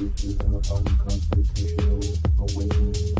This is an unconstitutional awakening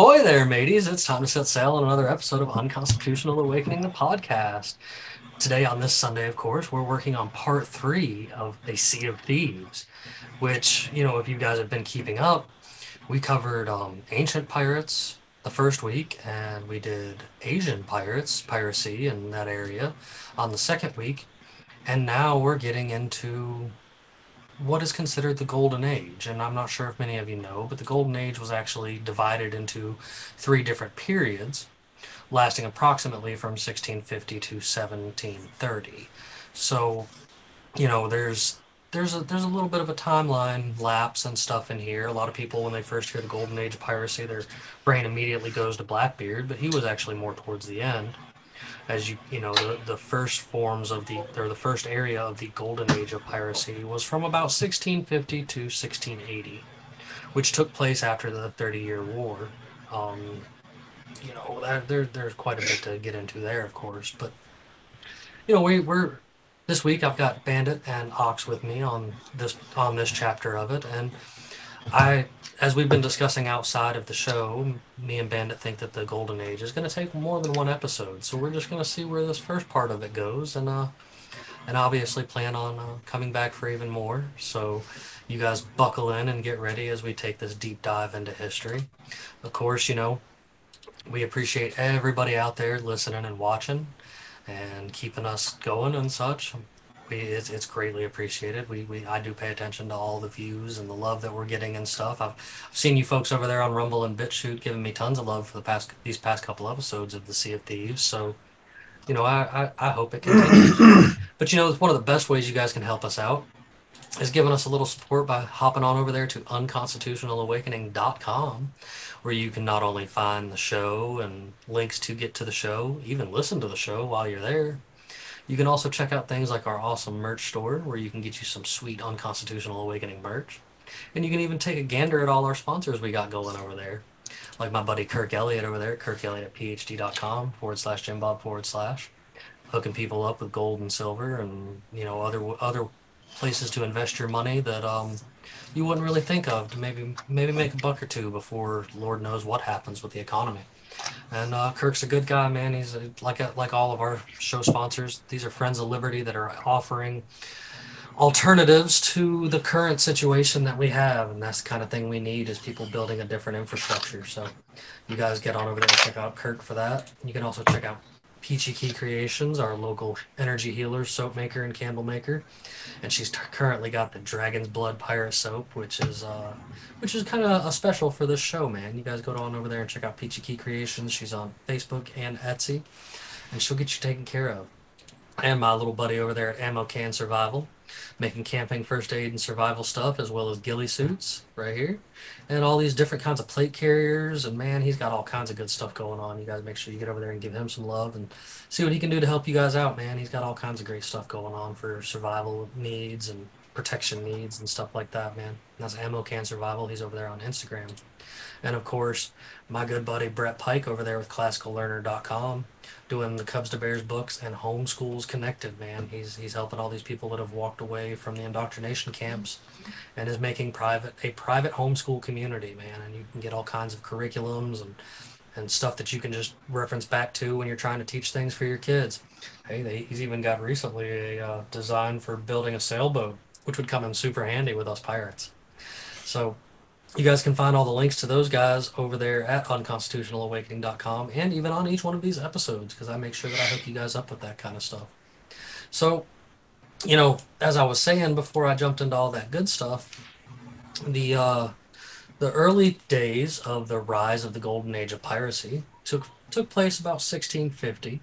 Ahoy there, mateys. It's time to set sail on another episode of Unconstitutional Awakening, the podcast. Today, on this Sunday, of course, we're working on part three of A Sea of Thieves, which, you know, if you guys have been keeping up, we covered um, ancient pirates the first week, and we did Asian pirates, piracy in that area on the second week. And now we're getting into what is considered the golden age? And i'm not sure if many of you know but the golden age was actually divided into three different periods lasting approximately from 1650 to 1730 so you know there's there's a there's a little bit of a timeline lapse and stuff in here. A lot of people when they first hear the golden age of piracy their brain immediately goes to blackbeard but he was actually more towards the end as you you know the, the first forms of the or the first area of the golden age of piracy was from about 1650 to 1680 which took place after the 30 year war. Um, you know that, there, there's quite a bit to get into there of course but you know we, we're this week i've got bandit and ox with me on this on this chapter of it and I, as we've been discussing outside of the show, me and Bandit think that the Golden Age is going to take more than one episode. So we're just going to see where this first part of it goes, and uh, and obviously plan on uh, coming back for even more. So you guys buckle in and get ready as we take this deep dive into history. Of course, you know we appreciate everybody out there listening and watching and keeping us going and such we, it's, it's greatly appreciated. We, we I do pay attention to all the views and the love that we're getting and stuff. I've, I've seen you folks over there on Rumble and BitChute giving me tons of love for the past these past couple episodes of the Sea of Thieves. So, you know, I, I, I hope it continues. but you know, one of the best ways you guys can help us out is giving us a little support by hopping on over there to unconstitutionalawakening.com where you can not only find the show and links to get to the show, even listen to the show while you're there. You can also check out things like our awesome merch store where you can get you some sweet Unconstitutional Awakening merch. And you can even take a gander at all our sponsors we got going over there. Like my buddy Kirk Elliott over there, kirkelliott.phd.com forward slash Jim Bob forward slash. Hooking people up with gold and silver and, you know, other other places to invest your money that um, you wouldn't really think of to maybe maybe make a buck or two before Lord knows what happens with the economy. And uh, Kirk's a good guy, man. He's a, like a, like all of our show sponsors. These are Friends of Liberty that are offering alternatives to the current situation that we have, and that's the kind of thing we need is people building a different infrastructure. So, you guys get on over there and check out Kirk for that. You can also check out Peachy Key Creations, our local energy healer, soap maker, and candle maker, and she's t- currently got the Dragon's Blood Pirate Soap, which is uh, which is kind of a special for this show, man. You guys go on over there and check out Peachy Key Creations. She's on Facebook and Etsy, and she'll get you taken care of. And my little buddy over there at Ammo Can Survival, making camping, first aid, and survival stuff, as well as ghillie suits right here, and all these different kinds of plate carriers. And man, he's got all kinds of good stuff going on. You guys make sure you get over there and give him some love and see what he can do to help you guys out, man. He's got all kinds of great stuff going on for survival needs and protection needs and stuff like that, man. That's Ammo Can Survival. He's over there on Instagram. And of course, my good buddy Brett Pike over there with classicallearner.com doing the Cubs to Bears books and Homeschools Connected, man. He's he's helping all these people that have walked away from the indoctrination camps and is making private a private homeschool community, man. And you can get all kinds of curriculums and and stuff that you can just reference back to when you're trying to teach things for your kids. Hey, they, he's even got recently a uh, design for building a sailboat, which would come in super handy with us pirates. So you guys can find all the links to those guys over there at unconstitutionalawakening.com and even on each one of these episodes because I make sure that I hook you guys up with that kind of stuff. So, you know, as I was saying before I jumped into all that good stuff, the uh, the early days of the rise of the golden age of piracy took took place about 1650.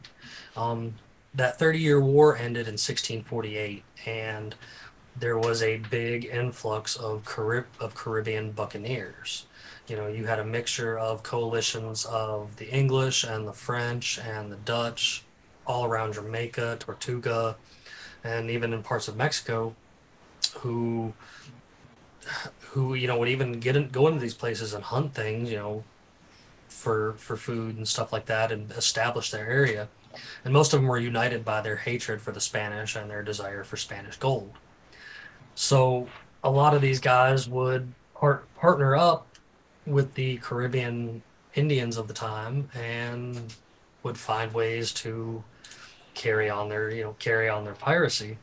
Um, that 30 year war ended in 1648, and there was a big influx of Carib- of Caribbean buccaneers. You know, you had a mixture of coalitions of the English and the French and the Dutch, all around Jamaica, Tortuga, and even in parts of Mexico, who who you know would even get in, go into these places and hunt things, you know, for for food and stuff like that, and establish their area. And most of them were united by their hatred for the Spanish and their desire for Spanish gold. So a lot of these guys would part, partner up with the Caribbean Indians of the time and would find ways to carry on their you know carry on their piracy.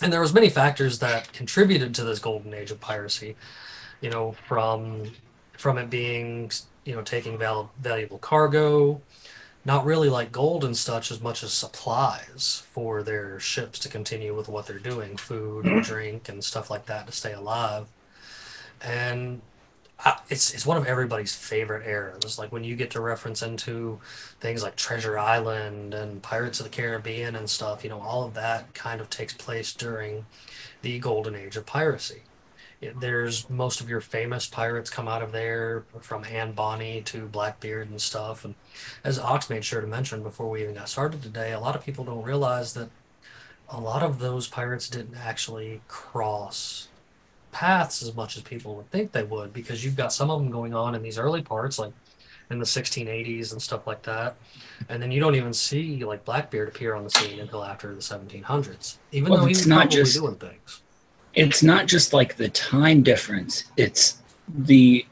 And there was many factors that contributed to this golden age of piracy. You know, from from it being you know taking val- valuable cargo, not really like gold and such as much as supplies for their ships to continue with what they're doing food and mm-hmm. drink and stuff like that to stay alive. And I, it's it's one of everybody's favorite eras. Like when you get to reference into things like treasure island and pirates of the caribbean and stuff you know all of that kind of takes place during the golden age of piracy there's most of your famous pirates come out of there from Anne Bonny to Blackbeard and stuff. And as Ox made sure to mention before we even got started today, a lot of people don't realize that a lot of those pirates didn't actually cross paths as much as people would think they would because you've got some of them going on in these early parts, like in the 1680s and stuff like that. And then you don't even see like Blackbeard appear on the scene until after the 1700s, even Well, though he it's was not just- doing things. It's not just like the time difference it's the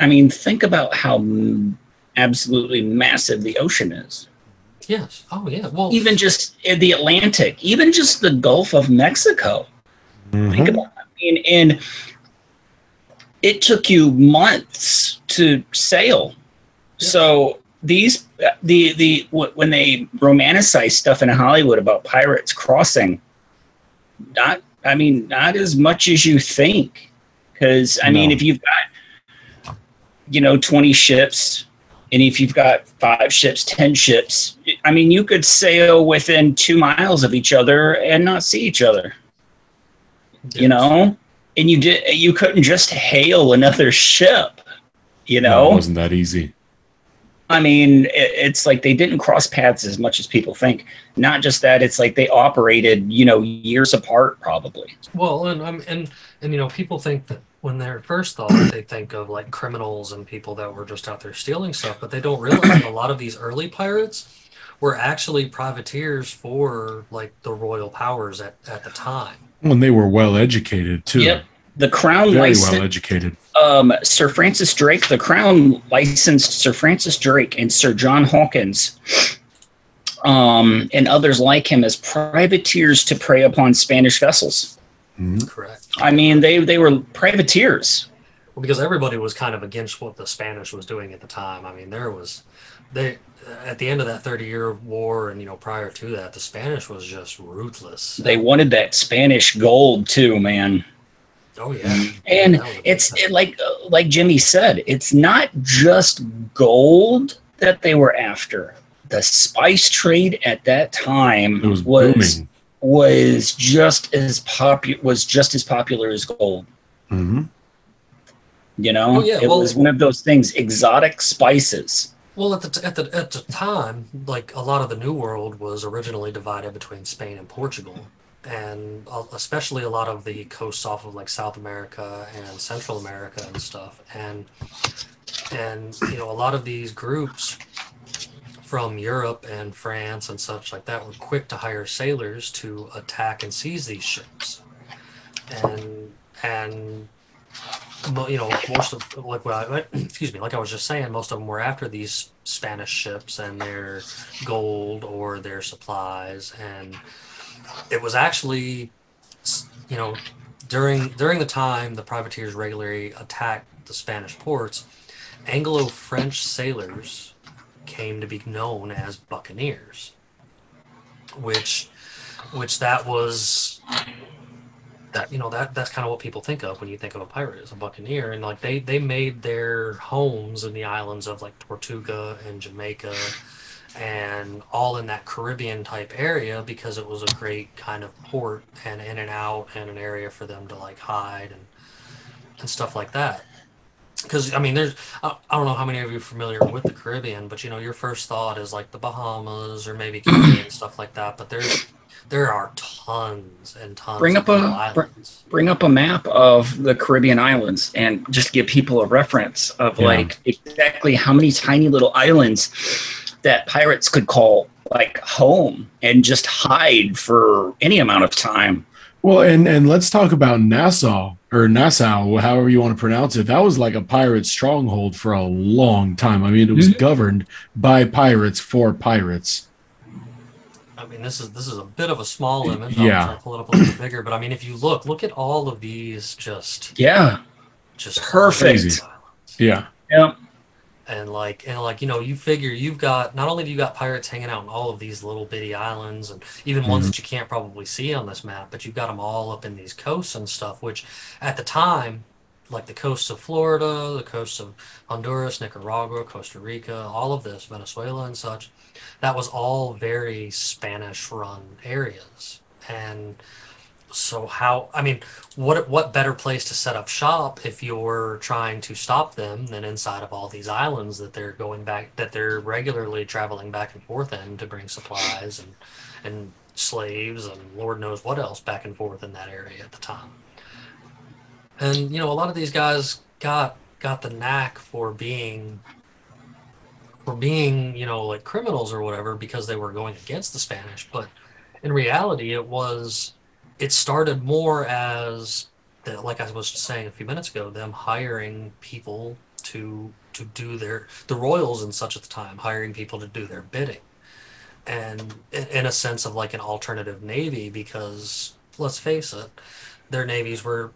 i mean think about how absolutely massive the ocean is. Yes. Oh, yeah. Well, even just eh, the atlantic even just the gulf of mexico. Think mm-hmm. about i mean and it took you months to sail. So these the the when they romanticize stuff in hollywood about pirates crossing not i mean not as much as you think because i mean if you've got you know 20 ships and if you've got five ships 10 ships i mean you could sail within two miles of each other and not see each other. You know? And you did you couldn't just hail another ship you No, know? it wasn't that easy. I mean, it, it's like they didn't cross paths as much as people think. Not just that, it's like they operated, you know, years apart, probably. Well, and um, and and you know, people think that when they're first thought, they think of like criminals and people that were just out there stealing stuff, but they don't realize a lot of these early pirates were actually privateers for like the royal powers at at the time. When they were well educated too. Yep. The crown Very licensed well educated. um, Sir Francis Drake. The crown licensed Sir Francis Drake and Sir John Hawkins, um, and others like him as privateers to prey upon Spanish vessels. Mhm. Correct. I mean, they they were privateers. Well, because everybody was kind of against what the Spanish was doing at the time. I mean, there was they at the end of that 30 year war and you know prior to that the spanish was just ruthless They wanted that Spanish gold too, man. Oh yeah And That was a big it's it, like uh, like Jimmy said, it's not just gold that they were after. The spice trade at that time It was was booming. was just as popular was just as popular as gold. Mm-hmm. You know, Oh, yeah, it well- was one of those things, exotic spices. Well, at the t- at the at the time, like a lot of the New World was originally divided between Spain and Portugal, and especially a lot of the coasts off of like South America and Central America and stuff. And and you know a lot of these groups from Europe and France and such like that were quick to hire sailors to attack and seize these ships. And and you know most of like what I, excuse me like I was just saying most of them were after these Spanish ships and their gold or their supplies and it was actually you know during during the time the privateers regularly attacked the Spanish ports Anglo-French sailors came to be known as buccaneers which which that was that you know that that's kind of what people think of when you think of a pirate as a buccaneer. And like they they made their homes in the islands of like Tortuga and Jamaica and all in that Caribbean type area because it was a great kind of port and in and out and an area for them to like hide and and stuff like that because I mean, there's I, I don't know how many of you are familiar with the Caribbean, but you know, your first thought is like the Bahamas or maybe Cuba and stuff like that. But there's there are tons and tons. Bring up a- br- bring up a map of the Caribbean islands and just give people a reference of Yeah. like exactly how many tiny little islands that pirates could call like home and just hide for any amount of time. Well, and and let's talk about Nassau or Nassau, however you want to pronounce it. That was like a pirate stronghold for a long time. I mean, it was Mhm. governed by pirates for pirates. I mean, this is this is a bit of a small image. Yeah. I'll try to pull it up a little bigger, but I mean, if you look, look at all of these, just Yeah. just Perfect. islands. Yeah. Yeah. And like and like you know you figure you've got not only do you got pirates hanging out in all of these little bitty islands and even ones Mhm. that you can't probably see on this map but you've got them all up in these coasts and stuff which at the time like the coasts of florida the coasts of honduras nicaragua costa rica all of this venezuela and such that was all very spanish run areas and so how i mean what what better place to set up shop if you're trying to stop them than inside of all these islands that they're going back that they're regularly traveling back and forth in to bring supplies and and slaves and lord knows what else back and forth in that area at the time. And you know a lot of these guys got got the knack for being for being you know like criminals or whatever because they were going against the spanish. But in reality it was it started more as like I was saying a few minutes ago, them hiring people to to do their the royals and such at the time, hiring people to do their bidding, and in, in a sense of like an alternative navy because let's face it, their navies were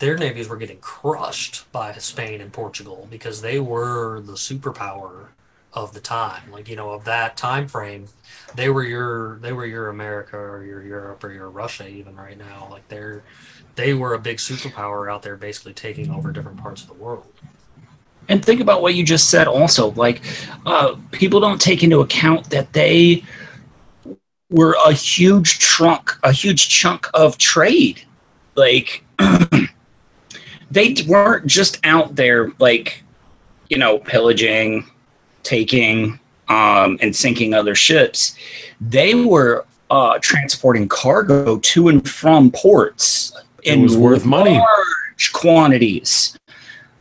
their navies were getting crushed by Spain and Portugal because they were the superpower of the time, like you know of that time frame they were your they were your America or your Europe or your Russia even right now. Like they're they were a big superpower out there basically taking over different parts of the world. And think about what you just said also. Like, uh, people don't take into account that they were a huge trunk, a huge chunk of trade. Like, they weren't just out there, like, you know, pillaging, taking, um, and sinking other ships. They were uh, transporting cargo to and from ports It was worth money. large quantities.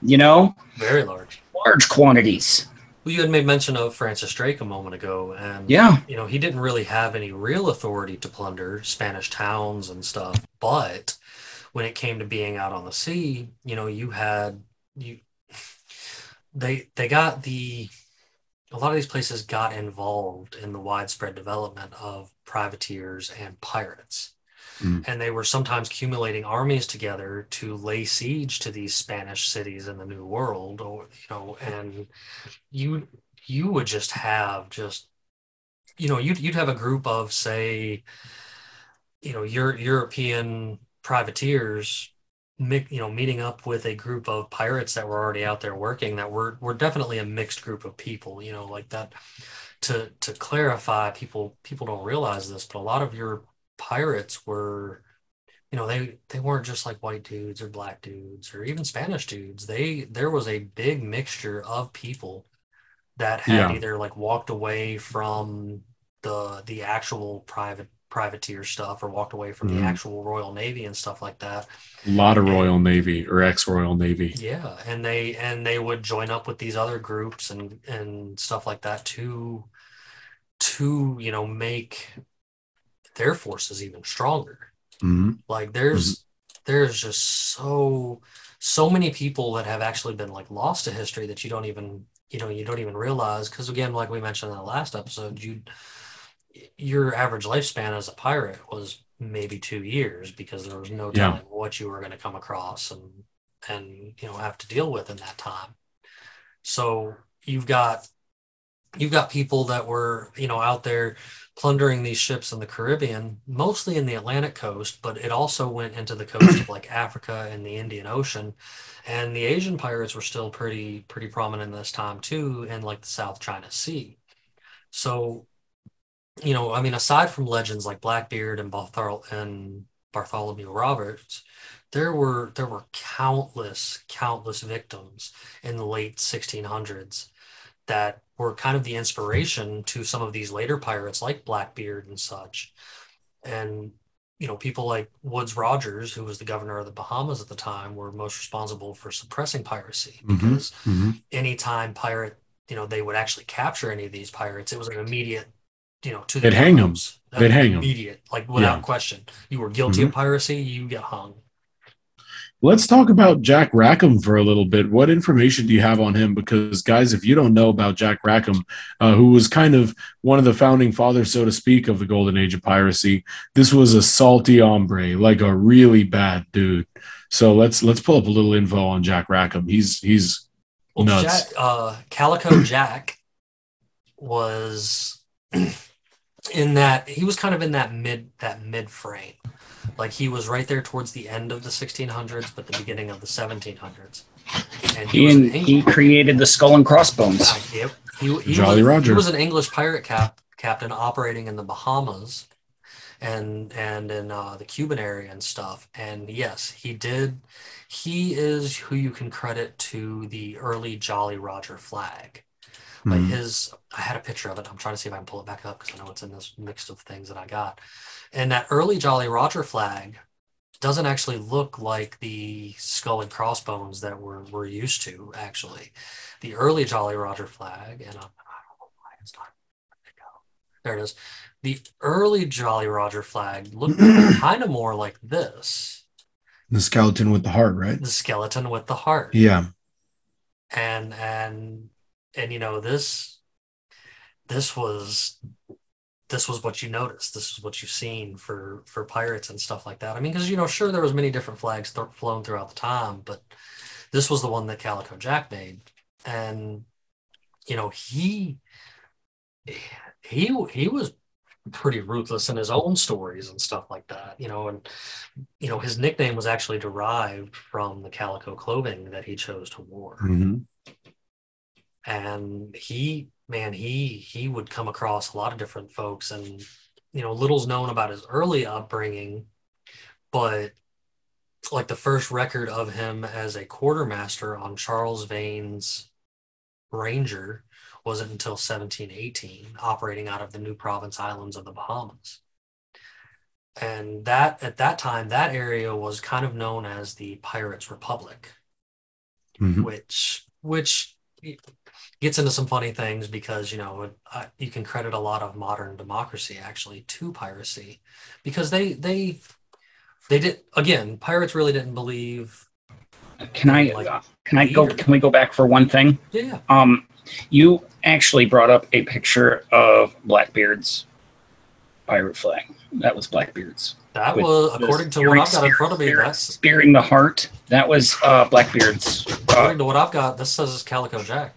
You know, Very large. large quantities. Well, you had made mention of Francis Drake a moment ago, and Yeah. you know he didn't really have any real authority to plunder Spanish towns and stuff. But when it came to being out on the sea, you know, you had you they they got the a lot of these places got involved in the widespread development of privateers and pirates. Mm. And they were sometimes accumulating armies together to lay siege to these Spanish cities in the New World, or you know, and you you would just have just you know you'd you'd have a group of say you know your European privateers you know meeting up with a group of pirates that were already out there working that were were definitely a mixed group of people you know like that to to clarify people people don't realize this but a lot of your pirates were you know they they weren't just like white dudes or black dudes or even Spanish dudes they there was a big mixture of people that had Yeah. either like walked away from the the actual private privateer stuff or walked away from Mhm. the actual Royal Navy and stuff like that. A lot of Royal Navy or ex Royal Navy. Yeah, and they and they would join up with these other groups and and stuff like that to to you know make their forces even stronger. hmm Like there's there's just so so many people that have actually been like lost to history that you don't even you know you don't even realize because again like we mentioned in the last episode you your average lifespan as a pirate was maybe two years because there was no Yeah. telling what you were going to come across and and you know have to deal with in that time so you've got you've got people that were you know out there plundering these ships in the Caribbean, mostly in the Atlantic coast, but it also went into the coast of like Africa and the Indian Ocean. And the Asian pirates were still pretty pretty prominent this time too in like the South China Sea. So, you know, I mean, aside from legends like Blackbeard and Barthol and Bartholomew Roberts, there were there were countless, countless victims in the late 1600s that were kind of the inspiration to some of these later pirates like Blackbeard and such. And, you know, people like Woodes Rogers, who was the governor of the Bahamas at the time, were most responsible for suppressing piracy Mhm. because hmm anytime pirate, you know, they would actually capture any of these pirates, it was an immediate, you know, to the They'd hang gallows. They'd hang 'em. Immediate, like without Yeah. question. You were guilty Mhm. of piracy, you get hung. Let's talk about Jack Rackham for a little bit. What information do you have on him? Because, guys, if you don't know about Jack Rackham, uh, who was kind of one of the founding fathers, so to speak, of the golden age of piracy, this was a salty hombre, like a really bad dude. So let's let's pull up a little info on Jack Rackham. He's he's nuts. Jack, uh, Calico Jack was in that he was kind of in that mid that mid frame, like he was right there towards the end of the 1600s, but the beginning of the 1700s. And He, was an and Eng- he created the skull and crossbones. Uh, yep. He, he Jolly was, Roger. He was an English pirate cap, captain operating in the Bahamas and and in uh, the Cuban area and stuff. And yes, he did. He is who you can credit to the early Jolly Roger flag. Like Mhm. his, I had a picture of it. I'm trying to see if I can pull it back up because I know it's in this mix of things that I got. And that early Jolly Roger flag doesn't actually look like the skull and crossbones that we're, we're used to, actually. The early Jolly Roger flag, and I'm, I don't know why it's not. There it is. The early Jolly Roger flag looked kind of more like this the skeleton with the heart, right? the skeleton with the heart. Yeah. and and and you know this this was this was what you noticed. This is what you've seen for for pirates and stuff like that. I mean because you know sure there was many different flags th- flown throughout the time but this was the one that calico jack made. And you know he he he was pretty ruthless in his own stories and stuff like that you know and you know his nickname was actually derived from the calico clothing that he chose to wear. Hmm and he man he he would come across a lot of different folks and you know little's known about his early upbringing but like the first record of him as a quartermaster on charles vane's ranger wasn't until 1718 operating out of the new province islands of the bahamas. And that at that time that area was kind of known as the pirates republic hmm which which gets into some funny things because you know I, you can credit a lot of modern democracy actually to piracy because they they they did again pirates really didn't believe Can I Like, uh, can I go? Can we go back for one thing? yeah yeah Um, you actually brought up a picture of Blackbeard's pirate flag. That was Blackbeard's. that was according to what i've got in front of me spear- that's spearing the heart. That was uh, Blackbeard's. Uh, according to what i've got this says it's calico jack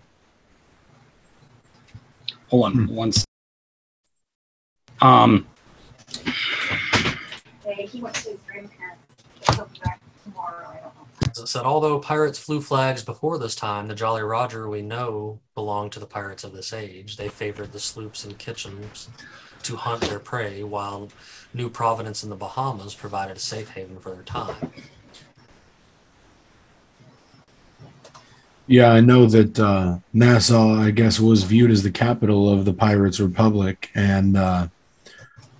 hold on, Hmm. one. s- Um, Hey, he went to his grandparents. He'll be back tomorrow. I. As it said although pirates flew flags before this time the jolly roger we know belonged to the pirates of this age they favored the sloops and ketches to hunt their prey while new providence in the bahamas provided a safe haven for their time Yeah, I know that uh, Nassau, I guess, was viewed as the capital of the Pirates Republic, and uh,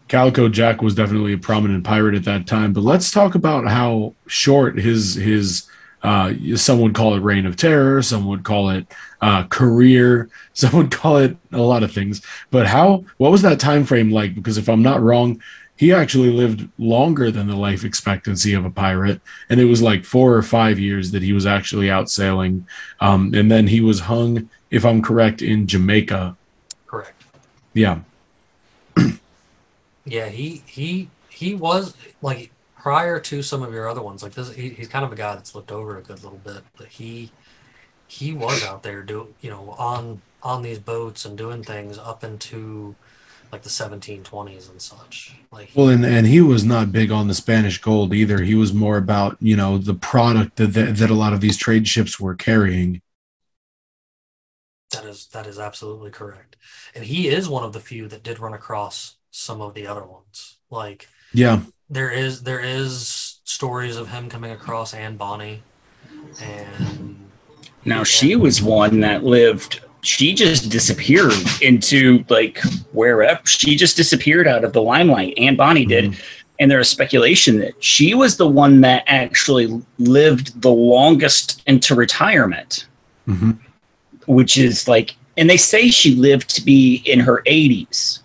Calico Jack was definitely a prominent pirate at that time. But let's talk about how short his his uh, some would call it reign of terror, some would call it uh, career, some would call it a lot of things. But how what was that time frame like? Because if I'm not wrong, he actually lived longer than the life expectancy of a pirate, and it was like four or five years that he was actually out sailing. Um, and then he was hung, if I'm correct, in Jamaica. Correct. Yeah. Yeah, he he he was like prior to some of your other ones. Like this, he, he's kind of a guy that's looked over a good little bit, but he he was out there doing you know on on these boats and doing things up into like the 1720s and such. Like Well, and, and he was not big on the Spanish gold either. He was more about, you know, the product that, that, that a lot of these trade ships were carrying. that is that is absolutely correct, and he is one of the few that did run across some of the other ones. Like Yeah. there is there is stories of him coming across Anne Bonny, and Now she was one that lived. She just disappeared into like wherever. She just disappeared out of the limelight. Anne Bonny did, and there is speculation that she was the one that actually lived the longest into retirement, hmm which is like. And they say she lived to be in her 80s,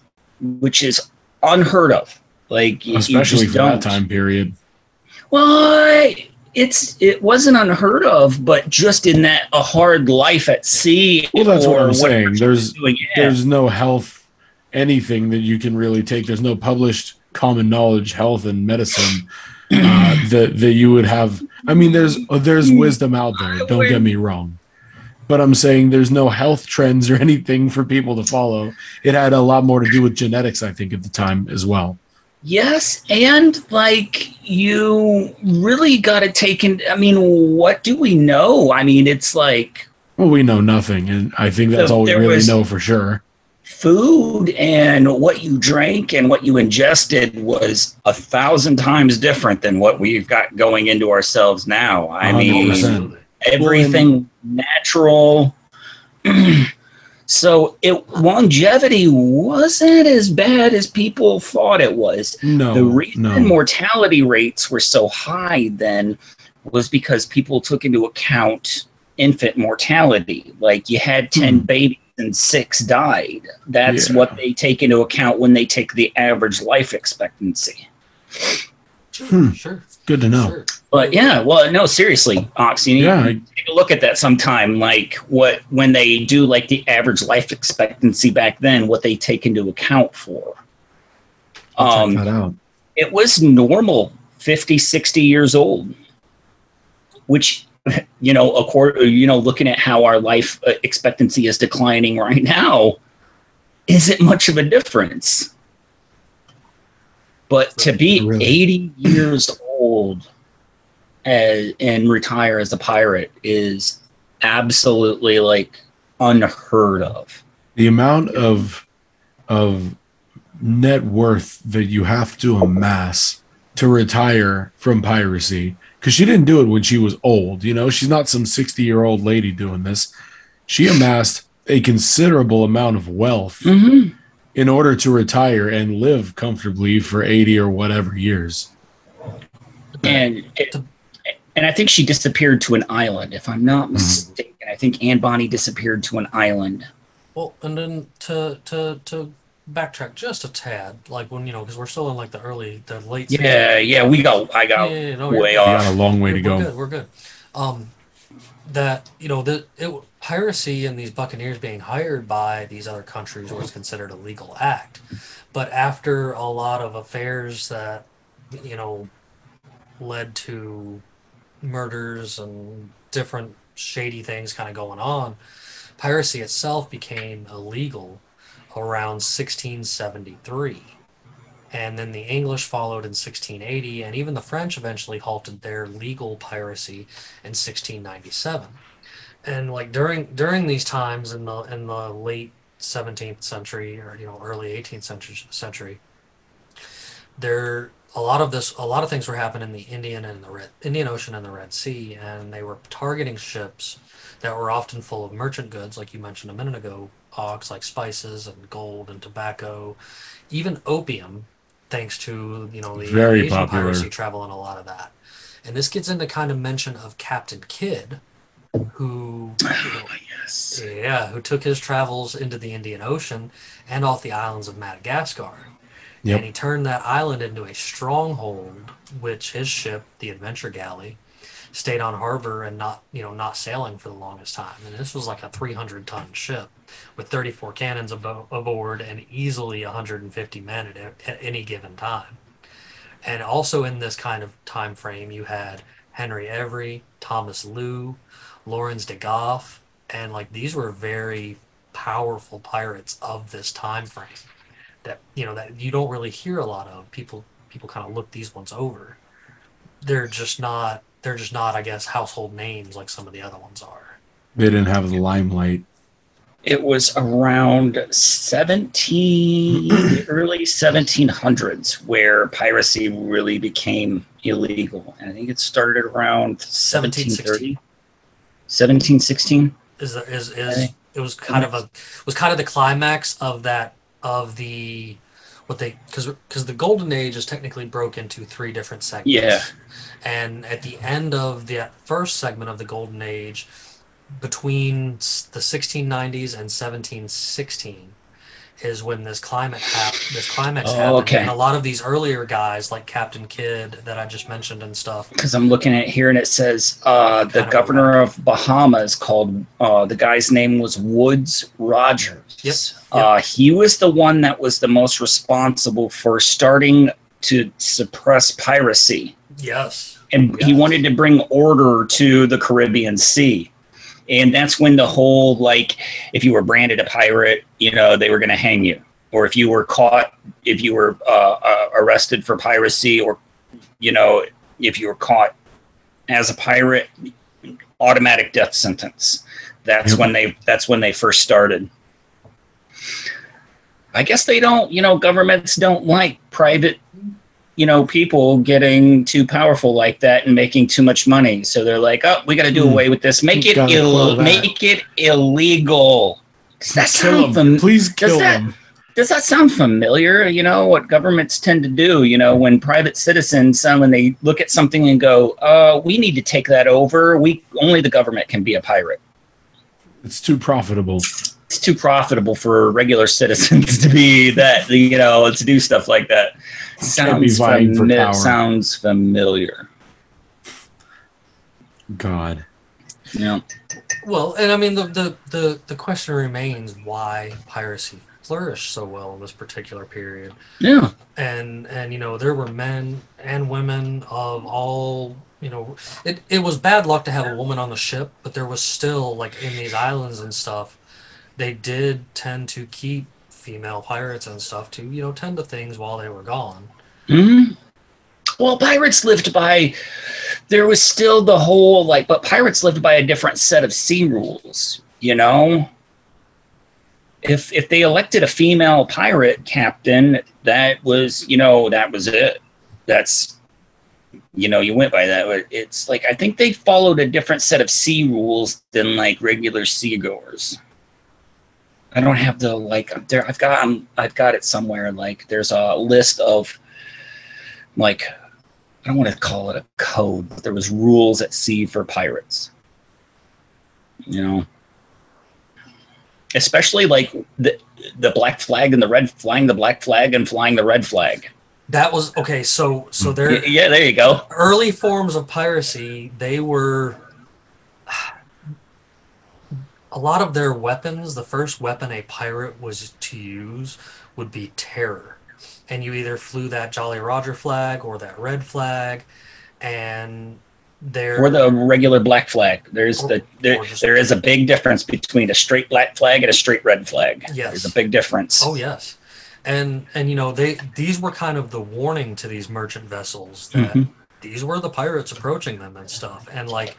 which is unheard of. Like Especially for that don't. time period. Well, it's it wasn't unheard of, but just in that a hard life at sea. Well, that's what I'm saying. There's there's no health anything that you can really take. There's no published common knowledge health and medicine uh, that that you would have. I mean, there's there's wisdom out there. Don't get me wrong, but I'm saying there's no health trends or anything for people to follow. It had a lot more to do with genetics, I think, at the time as well. Yes, and like you really got to take in. I mean, what do we know? I mean, it's like Well, we know nothing, and I think that's So all we really know for sure. food and what you drank and what you ingested was a thousand times different than what we've got going into ourselves now. I mean, 100%. Absolutely. everything natural. so it longevity wasn't as bad as people thought it was. No, the reason no. mortality rates were so high then was because people took into account infant mortality. Like you had 10 Hmm. babies and six died. That's Yeah. what they take into account when they take the average life expectancy. Sure, Hmm. sure, Good to know. sure. But yeah, well, no, seriously, Ox, you need Yeah, to take a look at that sometime. Like what when they do like the average life expectancy back then, what they take into account for. I'll check Um, that out. it was normal 50 60 years old which you know according you know looking at how our life uh, expectancy is declining right now isn't much of a difference but to be Really? 80 years old as, and retire as a pirate is absolutely like unheard of the amount of of net worth that you have to amass to retire from piracy because she didn't do it when she was old you know she's not some 60 year old lady doing this she amassed a considerable amount of wealth mm-hmm. In order to retire and live comfortably for 80 or whatever years and it, and I think she disappeared to an island, if I'm not mistaken. I think Anne Bonny disappeared to an island. Well, and then to to to backtrack just a tad, like when you know, because we're still in like the early, the late. Yeah, yeah, we got, I got yeah, yeah, no, way good. you got a long way to we're go good. We're good. Um, that you know the it, piracy and these buccaneers being hired by these other countries was considered a legal act, but after a lot of affairs that you know led to murders and different shady things kind of going on, piracy itself became illegal around 1673. And then the English followed in 1680, and even the French eventually halted their legal piracy in 1697. And like during during these times in the in the late 17th century or you know early 18th century century, there a lot of this a lot of things were happening in the Indian and the Red Indian Ocean and the Red Sea, and they were targeting ships that were often full of merchant goods, like you mentioned a minute ago, ox like spices and gold and tobacco, even opium thanks to you know the Very Asian popular. piracy travel and a lot of that. And this gets into kind of mention of Captain Kidd, who you know, yes. yeah, who took his travels into the Indian Ocean and off the islands of Madagascar. Yep. And he turned that island into a stronghold, which his ship, the Adventure Galley, stayed on harbor and not, you know, not sailing for the longest time. And this was like a 300 ton ship with 34 cannons abo- aboard and easily 150 men at, at any given time. And also in this kind of time frame, you had Henry Every, Thomas Lew, Lawrence de Goff, and like these were very powerful pirates of this time frame that you know that you don't really hear a lot of people people kind of look these ones over they're just not they're just not i guess household names like some of the other ones are They didn't have the limelight. It was around 17, early 1700s where piracy really became illegal. And I think it started around 1730. 1716. is there is is Okay. it was kind of a was kind of the climax of that of the what they because because the golden age is technically broke into three different segments Yeah. and at the end of the first segment of the golden age between the 1690s and 1716 is when this climate hap- this climax Oh, happened okay. and a lot of these earlier guys like captain kidd that i just mentioned and stuff Because I'm looking at here and it says uh, the of governor of Bahamas called uh, the guy's name was Woodes Rogers. Yep, Uh, he was the one that was the most responsible for starting to suppress piracy. yes and he wanted to bring order to the Caribbean Sea. And that's when the whole like, if you were branded a pirate, you know, they were going to hang you, or if you were caught, if you were uh, uh, arrested for piracy, or you know, if you were caught as a pirate, automatic death sentence. That's when they. That's when they first started. I guess they don't. You know, governments don't like private you know, people getting too powerful like that and making too much money. So they're like, "Oh, we got to do Hmm. away with this. Make it Ill- make it illegal." Does that Kill sound fam- Please kill him. Does that sound familiar? You know what governments tend to do. You know, when private citizens, uh, when they look at something and go, "Uh, we need to take that over. We only the government can be a pirate. It's too profitable. It's too profitable for regular citizens to be that. You know, to do stuff like that." Can't be Sounds fami- sounds familiar. God. Yeah. well and i mean the, the the the question remains why piracy flourished so well in this particular period Yeah. and and you know there were men and women of all you know it, it was bad luck to have a woman on the ship but there was still like in these islands and stuff they did tend to keep female pirates and stuff to you know tend to things while they were gone hmm Well, pirates lived by. There was still the whole like, but pirates lived by a different set of sea rules. You know, if if they elected a female pirate captain, that was you know that was it. That's you know you went by that. It's like I think they followed a different set of sea rules than like regular seagoers. I don't have the like there. I've got um, I've got it somewhere. Like there's a list of like I don't want to call it a code, but there was rules at sea for pirates. You know, especially like the the black flag and the red flying the black flag and flying the red flag. that was okay so so there Y- Yeah, there you go. early forms of piracy, they were a lot of their weapons. The first weapon a pirate was to use would be terror, and you either flew that Jolly Roger flag or that red flag, and there Or the regular black flag. There's the there, there is a big difference between a straight black flag and a straight red flag. Yes. There's a big difference. Oh yes, and and you know they these were kind of the warning to these merchant vessels that Mhm. These were the pirates approaching them and stuff. And like,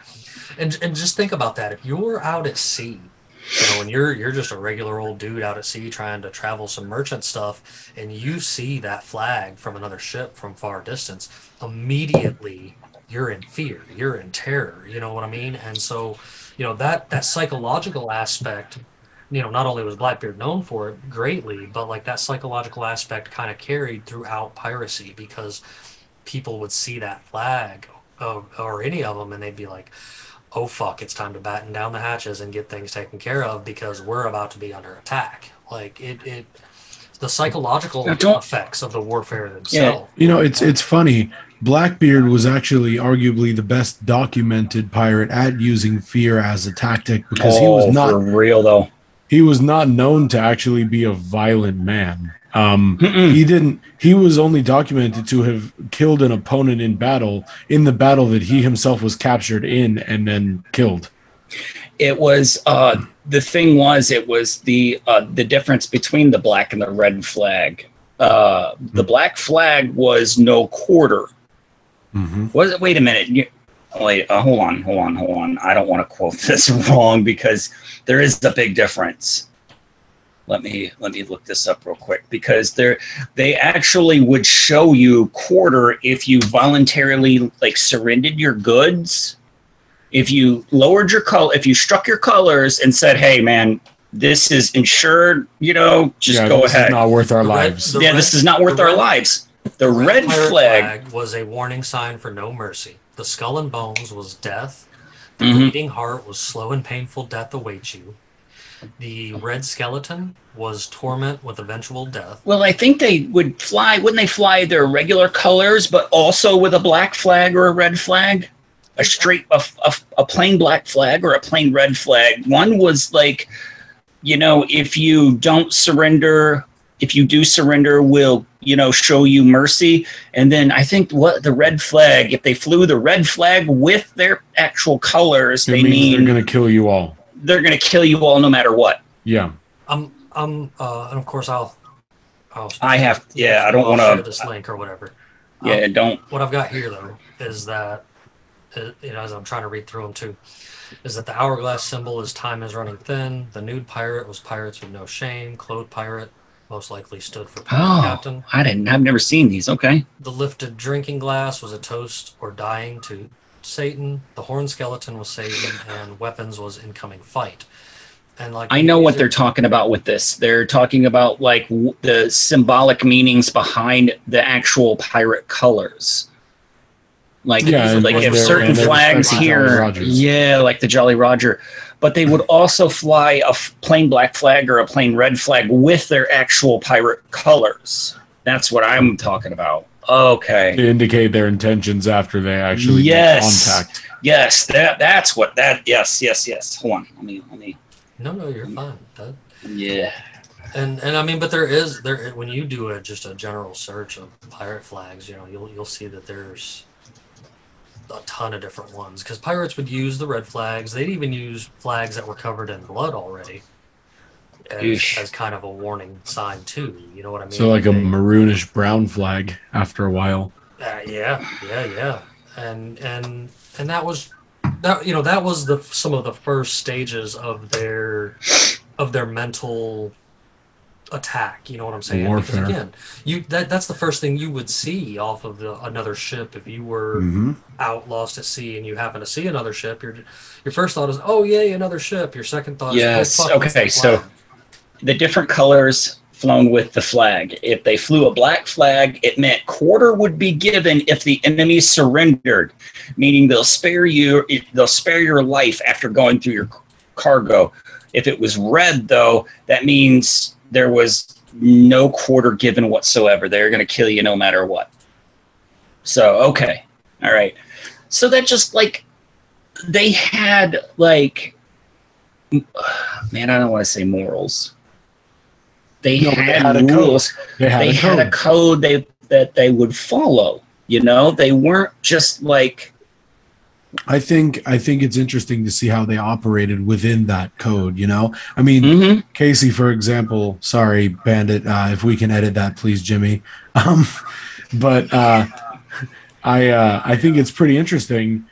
and and just think about that. If you're out at sea, you know, and you're you're just a regular old dude out at sea trying to travel some merchant stuff, and you see that flag from another ship from far distance, immediately you're in fear, you're in terror. You know what I mean? And so, you know that that psychological aspect you know, not only was Blackbeard known for it greatly, but like that psychological aspect kind of carried throughout piracy because people would see that flag of, or any of them and they'd be like, oh fuck, it's time to batten down the hatches and get things taken care of because we're about to be under attack. Like it, it the psychological effects of the warfare themselves. Yeah. You know, it's it's funny. Blackbeard was actually arguably the best documented pirate at using fear as a tactic because he was Oh, not for real though. he was not known to actually be a violent man. Um, he didn't. He was only documented to have killed an opponent in battle in the battle that he himself was captured in and then killed. It was uh, the thing was it was the uh, the difference between the black and the red flag. Uh, the black flag was no quarter. Mm-hmm. Was it? Wait a minute. You, wait. Uh, hold on. Hold on. Hold on. I don't want to quote this wrong because there is a big difference. Let me let me look this up real quick because they they actually would show you quarter if you voluntarily like surrendered your goods. If you lowered your color, if you struck your colors and said, "Hey, man, this is insured," you know, just yeah, go this ahead. is not worth our The red- lives. yeah, red- this is not worth our red- lives. The The red, pirate flag. was a warning sign for no mercy. The skull and bones was death. The Mhm. bleeding heart was slow and painful death awaits you. The red skeleton was torment with eventual death. Well, I think they would fly. Wouldn't they fly their regular colors, but also with a black flag or a red flag? A straight, a, a, a plain black flag or a plain red flag. One was like, you know, if you don't surrender, if you do surrender, we'll, you know, show you mercy. And then I think what the red flag, if they flew the red flag with their actual colors, It they means mean they're going to kill you all. They're going to kill you all no matter what. Yeah. Um, um, uh, and of course I'll, I'll. I have- yeah, I don't wanna- share this link or whatever. Um, Yeah, don't. what I've got here though is that uh, you know as I'm trying to read through them too is that the hourglass symbol is time is running thin. The nude pirate was pirates with no shame. Clothed pirate most likely stood for pirate Oh, captain. I didn't. I've never seen these. Okay. The lifted drinking glass was a toast or dying to Satan. The horn skeleton was Satan, and weapons was incoming fight. And like I know what these they're talking about with this. They're talking about like w- the symbolic meanings behind the actual pirate colors. Like, Yeah, and like if certain and flags here, yeah, like the Jolly Roger, but they would also fly a f- plain black flag or a plain red flag with their actual pirate colors. That's what I'm talking about. Okay. To indicate their intentions after they actually Yes. make contact. Yes, that that's what that. Yes, yes, yes. Hold on. Let me. Let me. No, no, you're fine. That, Yeah. and and I mean, but there is there when you do a just a general search of pirate flags, you know, you'll you'll see that there's a ton of different ones because pirates would use the red flags. They'd even use flags that were covered in blood already as, as kind of a warning sign too. You know what I mean? So like a maroonish brown flag after a while. Uh, yeah, yeah, yeah, and and and that was that you know that was the some of the first stages of their of their mental attack. You know what I'm saying? Warfare. Because again, you that that's the first thing you would see off of the, another ship if you were Mm-hmm. out lost at sea and you happen to see another ship. Your your first thought is, oh yay, another ship. Your second thought Yes, is, oh fuck, okay, so-? The different colors flown with the flag. If they flew a black flag, it meant quarter would be given if the enemy surrendered, meaning they'll spare you they'll spare your life after going through your cargo. If it was red though, that means there was no quarter given whatsoever. They're going to kill you no matter what. So, okay. All right. So that just like they had like man, I don't want to say morals. They, No, had, they had a code. rules. They had they a had code. a code they that they would follow. You know, they weren't just like I think I think it's interesting to see how they operated within that code. You know, I mean, mhm. Casey, for example. Sorry, Bandit. Uh, if we can edit that, please, Jimmy. Um, but uh, I uh, I think it's pretty interesting.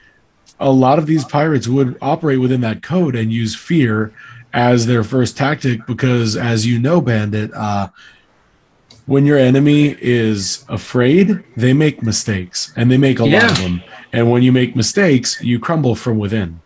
A lot of these pirates would operate within that code and use fear as their first tactic because, as you know, Bandit, uh, when your enemy is afraid, they make mistakes and they make a lot of them. And when you make mistakes, you crumble from within.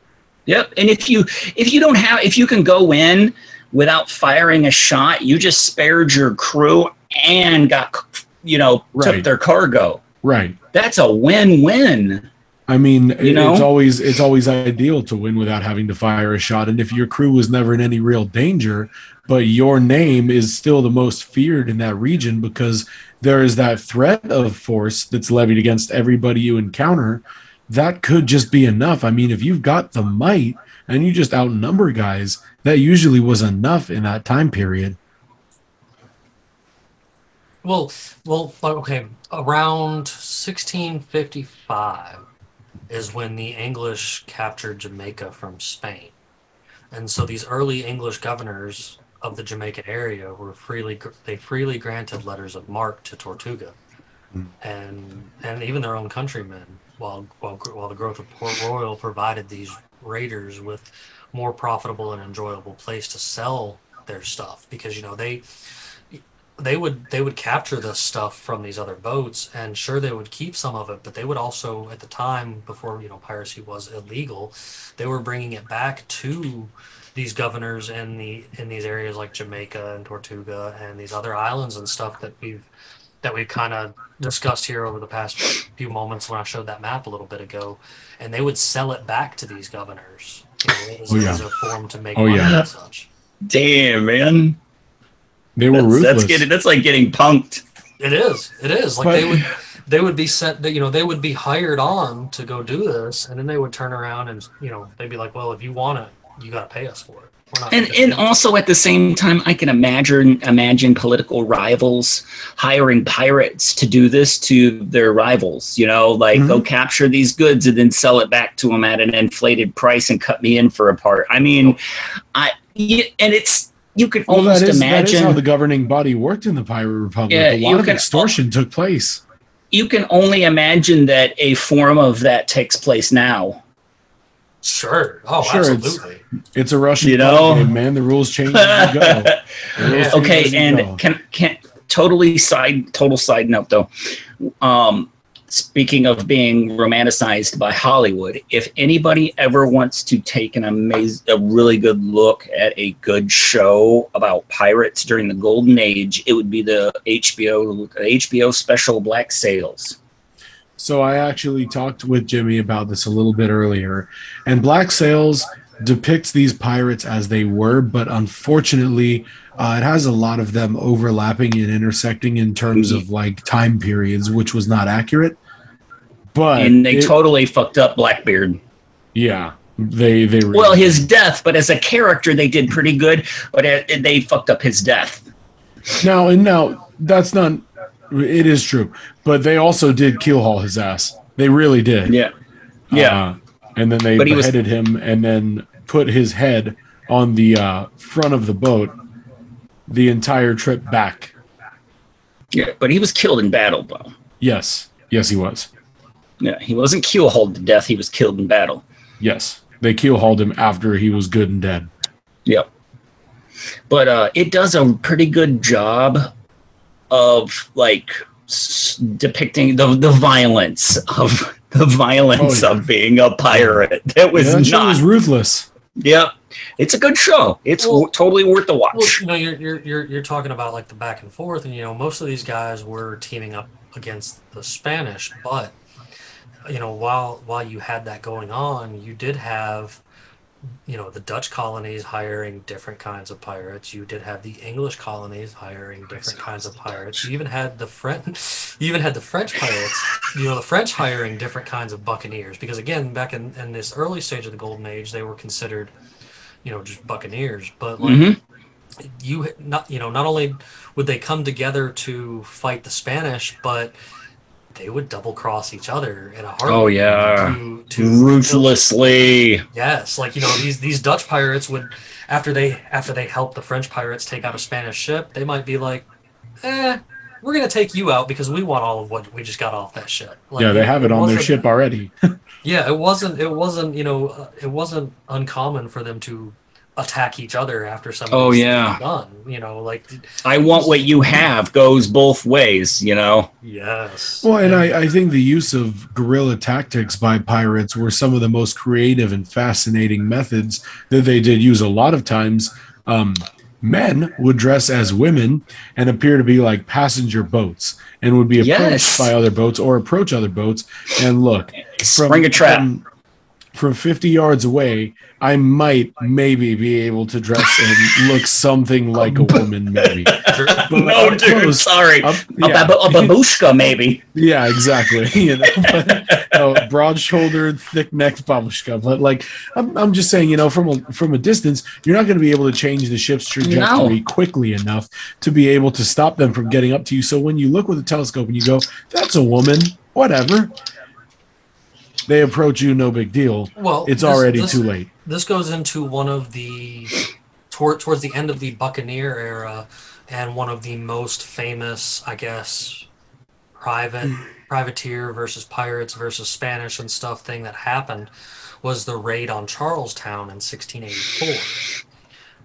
Yep. And if you if you don't have if you can go in without firing a shot, you just spared your crew and got, you know, took their cargo. Right. That's a win-win. I mean, it- know? it's always it's always ideal to win without having to fire a shot. And if your crew was never in any real danger, but your name is still the most feared in that region because there is that threat of force that's levied against everybody you encounter, that could just be enough. I mean, if you've got the might and you just outnumber guys, that usually was enough in that time period. Well, well, okay. Around 1655 is when the English captured Jamaica from Spain, and so these early English governors of the Jamaica area were freely they freely granted letters of marque to Tortuga, hmm. and and even their own countrymen. While while while the growth of Port Royal provided these raiders with more profitable and enjoyable place to sell their stuff because you know they they would they would capture this stuff from these other boats and sure they would keep some of it but they would also at the time before you know piracy was illegal they were bringing it back to these governors in the in these areas like Jamaica and Tortuga and these other islands and stuff that we've that we've kind of discussed here over the past few moments when I showed that map a little bit ago and they would sell it back to these governors you know, as, Oh, yeah. as a form to make Oh, money yeah. and such Damn, man. They were That's, ruthless. that's getting that's like getting punked. It is. It is. Like But- they would they would be sent that you know, they would be hired on to go do this and then they would turn around and you know, they'd be like, Well, if you want it, you gotta pay us for it. And and also at the same time, I can imagine imagine political rivals hiring pirates to do this to their rivals. You know, like Mhm. go capture these goods and then sell it back to them at an inflated price and cut me in for a part. I mean, I and it's you can Well, almost that is, that is imagine how the governing body worked in the Pirate Republic. Yeah, a you lot of can- extortion took place. you can only imagine that a form of that takes place now. Sure. Oh, Sure, it's- absolutely. It's a Russian You know? game, man. The rules change as you go. The rules Yeah. change okay as you and go. can can totally side total side note though um speaking of being romanticized by hollywood if anybody ever wants to take an amazing a really good look at a good show about pirates during the golden age it would be the hbo hbo special black sails. So I actually talked with Jimmy about this a little bit earlier, and Black Sails depicts these pirates as they were, but unfortunately, uh, it has a lot of them overlapping and intersecting in terms of like time periods, which was not accurate. But and they it- totally fucked up blackbeard yeah, they they really well his death but as a character they did pretty good but it, they fucked up his death Now and now that's not it is true, but they also did keelhaul his ass. They really did. yeah yeah Uh, and then they But he was- beheaded him and then put his head on the uh, front of the boat the entire trip back. Yeah, but he was killed in battle, though. Yes. Yes, he was. Yeah, he wasn't keelhauled to death. He was killed in battle. Yes. They keelhauled him after he was good and dead. Yep. But uh, it does a pretty good job of like s- depicting the the violence of the violence Oh, yeah. of being a pirate. That was Yeah, that not. was ruthless. Yep. It's a good show. It's Well- w- totally worth the watch. Well, you know, you're, you're you're you're talking about like the back and forth, and you know, most of these guys were teaming up against the Spanish, but you know, while while you had that going on, you did have you know the Dutch colonies hiring different kinds of pirates. You did have the English colonies hiring different kinds of pirates. You even had the French, you even had the French pirates. You know, the French hiring different kinds of buccaneers because again, back in in this early stage of the Golden Age, they were considered you know just buccaneers, but like Mhm. you not you know not only would they come together to fight the Spanish, but they would double cross each other in a heartbeat. Oh, yeah. to, to Ruthlessly. Yes, like you know these these Dutch pirates would after they after they help the French pirates take out a Spanish ship, they might be like, eh, we're gonna take you out because we want all of what we just got off that ship. Like, yeah, they have it on their ship already. Yeah, it wasn't it wasn't you know uh, it wasn't uncommon for them to attack each other after some. Oh, yeah. done. You know, like I want what you have goes both ways, you know? yes. Well, and I, I think the use of guerrilla tactics by pirates were some of the most creative and fascinating methods that they did use a lot of times. Um, men would dress as women and appear to be like passenger boats and would be approached Yes. by other boats or approach other boats and look from, Spring a trap. from, from 50 yards away i might maybe be able to dress and look something like a woman maybe But no, dude. close- sorry. up- A, bab- a babushka, maybe. Yeah, exactly. You know, but, no, broad-shouldered, thick-necked babushka. But like, I'm, I'm just saying, you know, from a from a distance, you're not going to be able to change the ship's trajectory quickly enough to be able to stop them from getting up to you. So when you look with a telescope and you go, "That's a woman," whatever. They approach you, no big deal. Well, It's this- already this- too late. This goes into one of the toward, towards the end of the Buccaneer era, and one of the most famous, I guess, private privateer versus pirates versus Spanish and stuff thing that happened was the raid on Charles Town in 1684,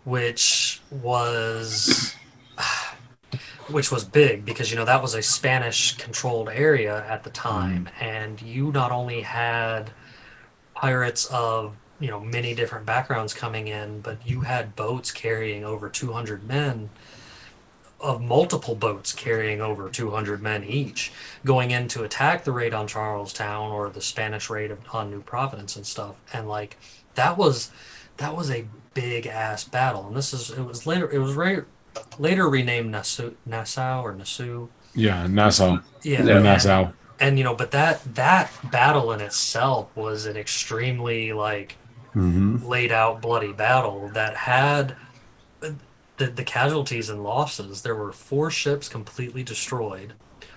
which was which was big because you know that was a Spanish controlled area at the hmm. time, and you not only had pirates of you know many different backgrounds coming in, but you had boats carrying over 200 men of multiple boats carrying over 200 men each going in to attack the raid on Charles Town or the Spanish raid of, on New Providence and stuff. And like that was that was a big ass battle. And this is it was later it was ra- later renamed Nassau, Nassau or Nassau. Yeah, Nassau. yeah, Yeah, and- Nassau. and you know but that that battle in itself was an extremely like hmm laid out bloody battle that had the, the casualties and losses. There were four ships completely destroyed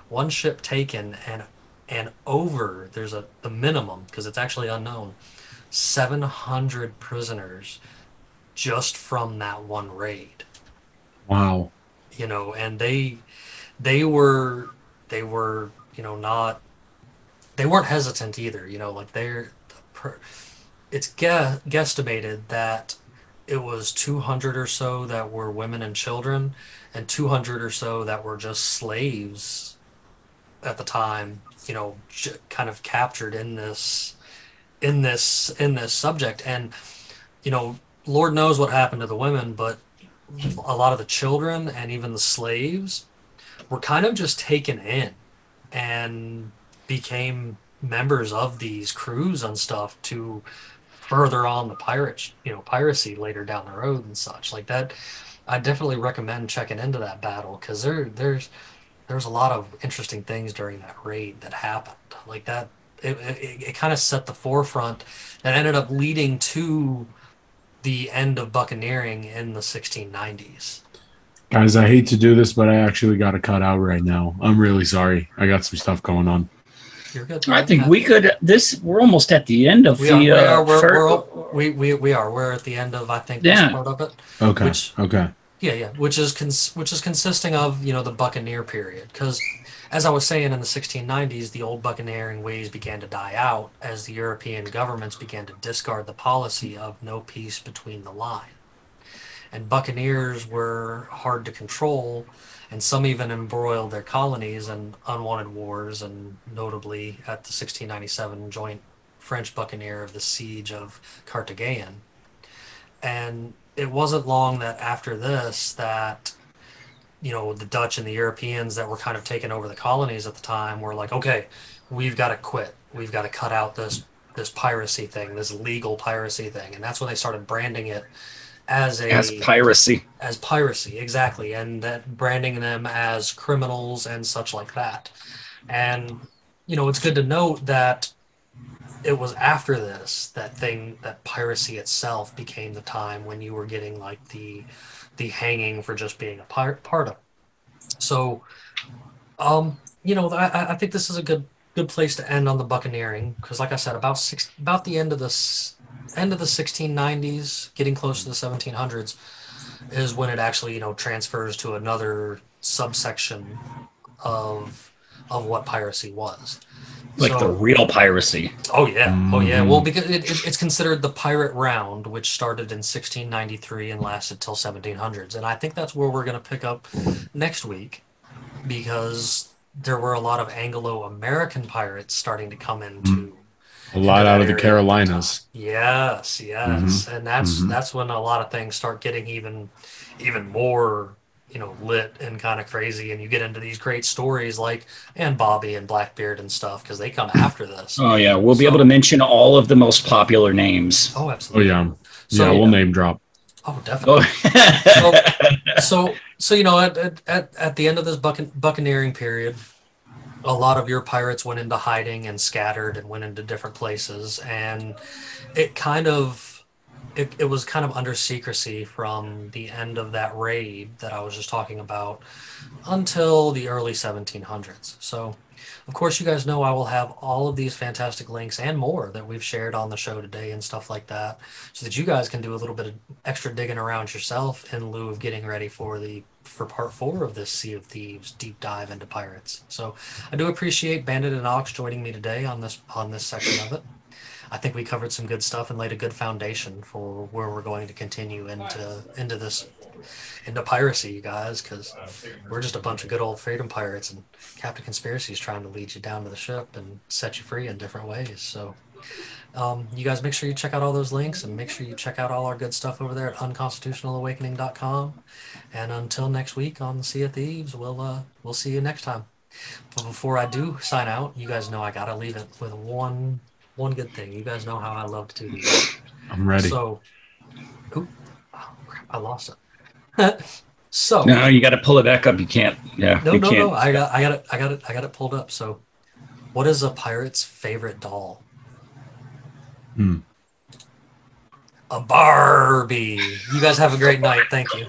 one ship taken and and over there's a the minimum because it's actually unknown 700 prisoners just from that one raid Wow. you know and they they were they were you know not they weren't hesitant either you know like they're it's gue- guesstimated that it was 200 or so that were women and children and 200 or so that were just slaves at the time you know kind of captured in this in this in this subject and you know lord knows what happened to the women but a lot of the children and even the slaves were kind of just taken in and became members of these crews and stuff to further on the pirate you know piracy later down the road and such. Like that i definitely recommend checking into that battle because there there's there's a lot of interesting things during that raid that happened. Like that it, it, it kind of set the forefront that ended up leading to the end of buccaneering in the 1690s Guys, I hate to do this, but I actually got to cut out right now. I'm really sorry. I got some stuff going on. you're good I think we could. This we're almost at the end of we are, the. we, uh, are we're, fir- we're, we, we, we are we're at the end of i think Yeah. this part of it Okay. Which- okay. Yeah, yeah, which is cons- which is consisting of you know the Buccaneer period because, as I was saying in the 1690s, the old buccaneering ways began to die out as the European governments began to discard the policy of no peace between the line, and buccaneers were hard to control, and some even embroiled their colonies in unwanted wars, and notably at the 1697 joint French buccaneer of the siege of Cartagena, and it wasn't long that after this that you know the Dutch and the Europeans that were kind of taking over the colonies at the time were like, okay, we've got to quit. We've got to cut out this this piracy thing, this legal piracy thing, and that's when they started branding it as a as piracy. as piracy exactly and that branding them as criminals and such like that and you know it's good to note that it was after this that thing that piracy itself became the time when you were getting like the the hanging for just being a part part of it. so um you know I, I- think this is a good good place to end on the buccaneering because like i said about six about the end of this end of the 1690s getting close to the 1700s is when it actually you know transfers to another subsection of of what piracy was Like So- the real piracy. Oh yeah, oh yeah. Mhm. Well, because it, it, it's considered the pirate round, which started in 1693 and lasted till 1700s, and I think that's where we're going to pick up next week, because there were a lot of Anglo-American pirates starting to come into A lot out of the. Carolinas. Yes, yes, and that's mhm. that's when a lot of things start getting even even more you know lit and kind of crazy, and you get into these great stories like Anne Bonny and Blackbeard and stuff because they come after this. Oh yeah, we'll be able to mention all of the most popular names. Oh, absolutely Oh absolutely. yeah, So, yeah. We'll name drop. oh, definitely. Oh. so so you know at, at, at, at the end of this buccan- buccaneering period a lot of your pirates went into hiding and scattered and went into different places and it kind of it, it was kind of under secrecy from the end of that raid that i was just talking about until the early 1700s so of course you guys know i will have all of these fantastic links and more that we've shared on the show today and stuff like that so that you guys can do a little bit of extra digging around yourself in lieu of getting ready for the for part four of this Sea of Thieves deep dive into pirates. So I do appreciate Bandit and Ox joining me today on this on this section of it. I think we covered some good stuff and laid a good foundation for where we're going to continue into into this into piracy, you guys, because we're just a bunch of good old freedom pirates, and Captain Conspiracy is trying to lead you down to the ship and set you free in different ways. So um, you guys make sure you check out all those links and make sure you check out all our good stuff over there at unconstitutionalawakening.com. And until next week on the Sea of Thieves, we'll uh, we'll see you next time. But before I do sign out, you guys know I gotta leave it with one one good thing. You guys know how I love to do these. I'm ready. So, oop, oh, crap, I lost it. so no, you got to pull it back up. You can't. Yeah, no, you no, can't. no. I got, I got it, I got it, I got it pulled up. So, what is a pirate's favorite doll? Hmm. A Barbie. You guys have a great night. Thank you.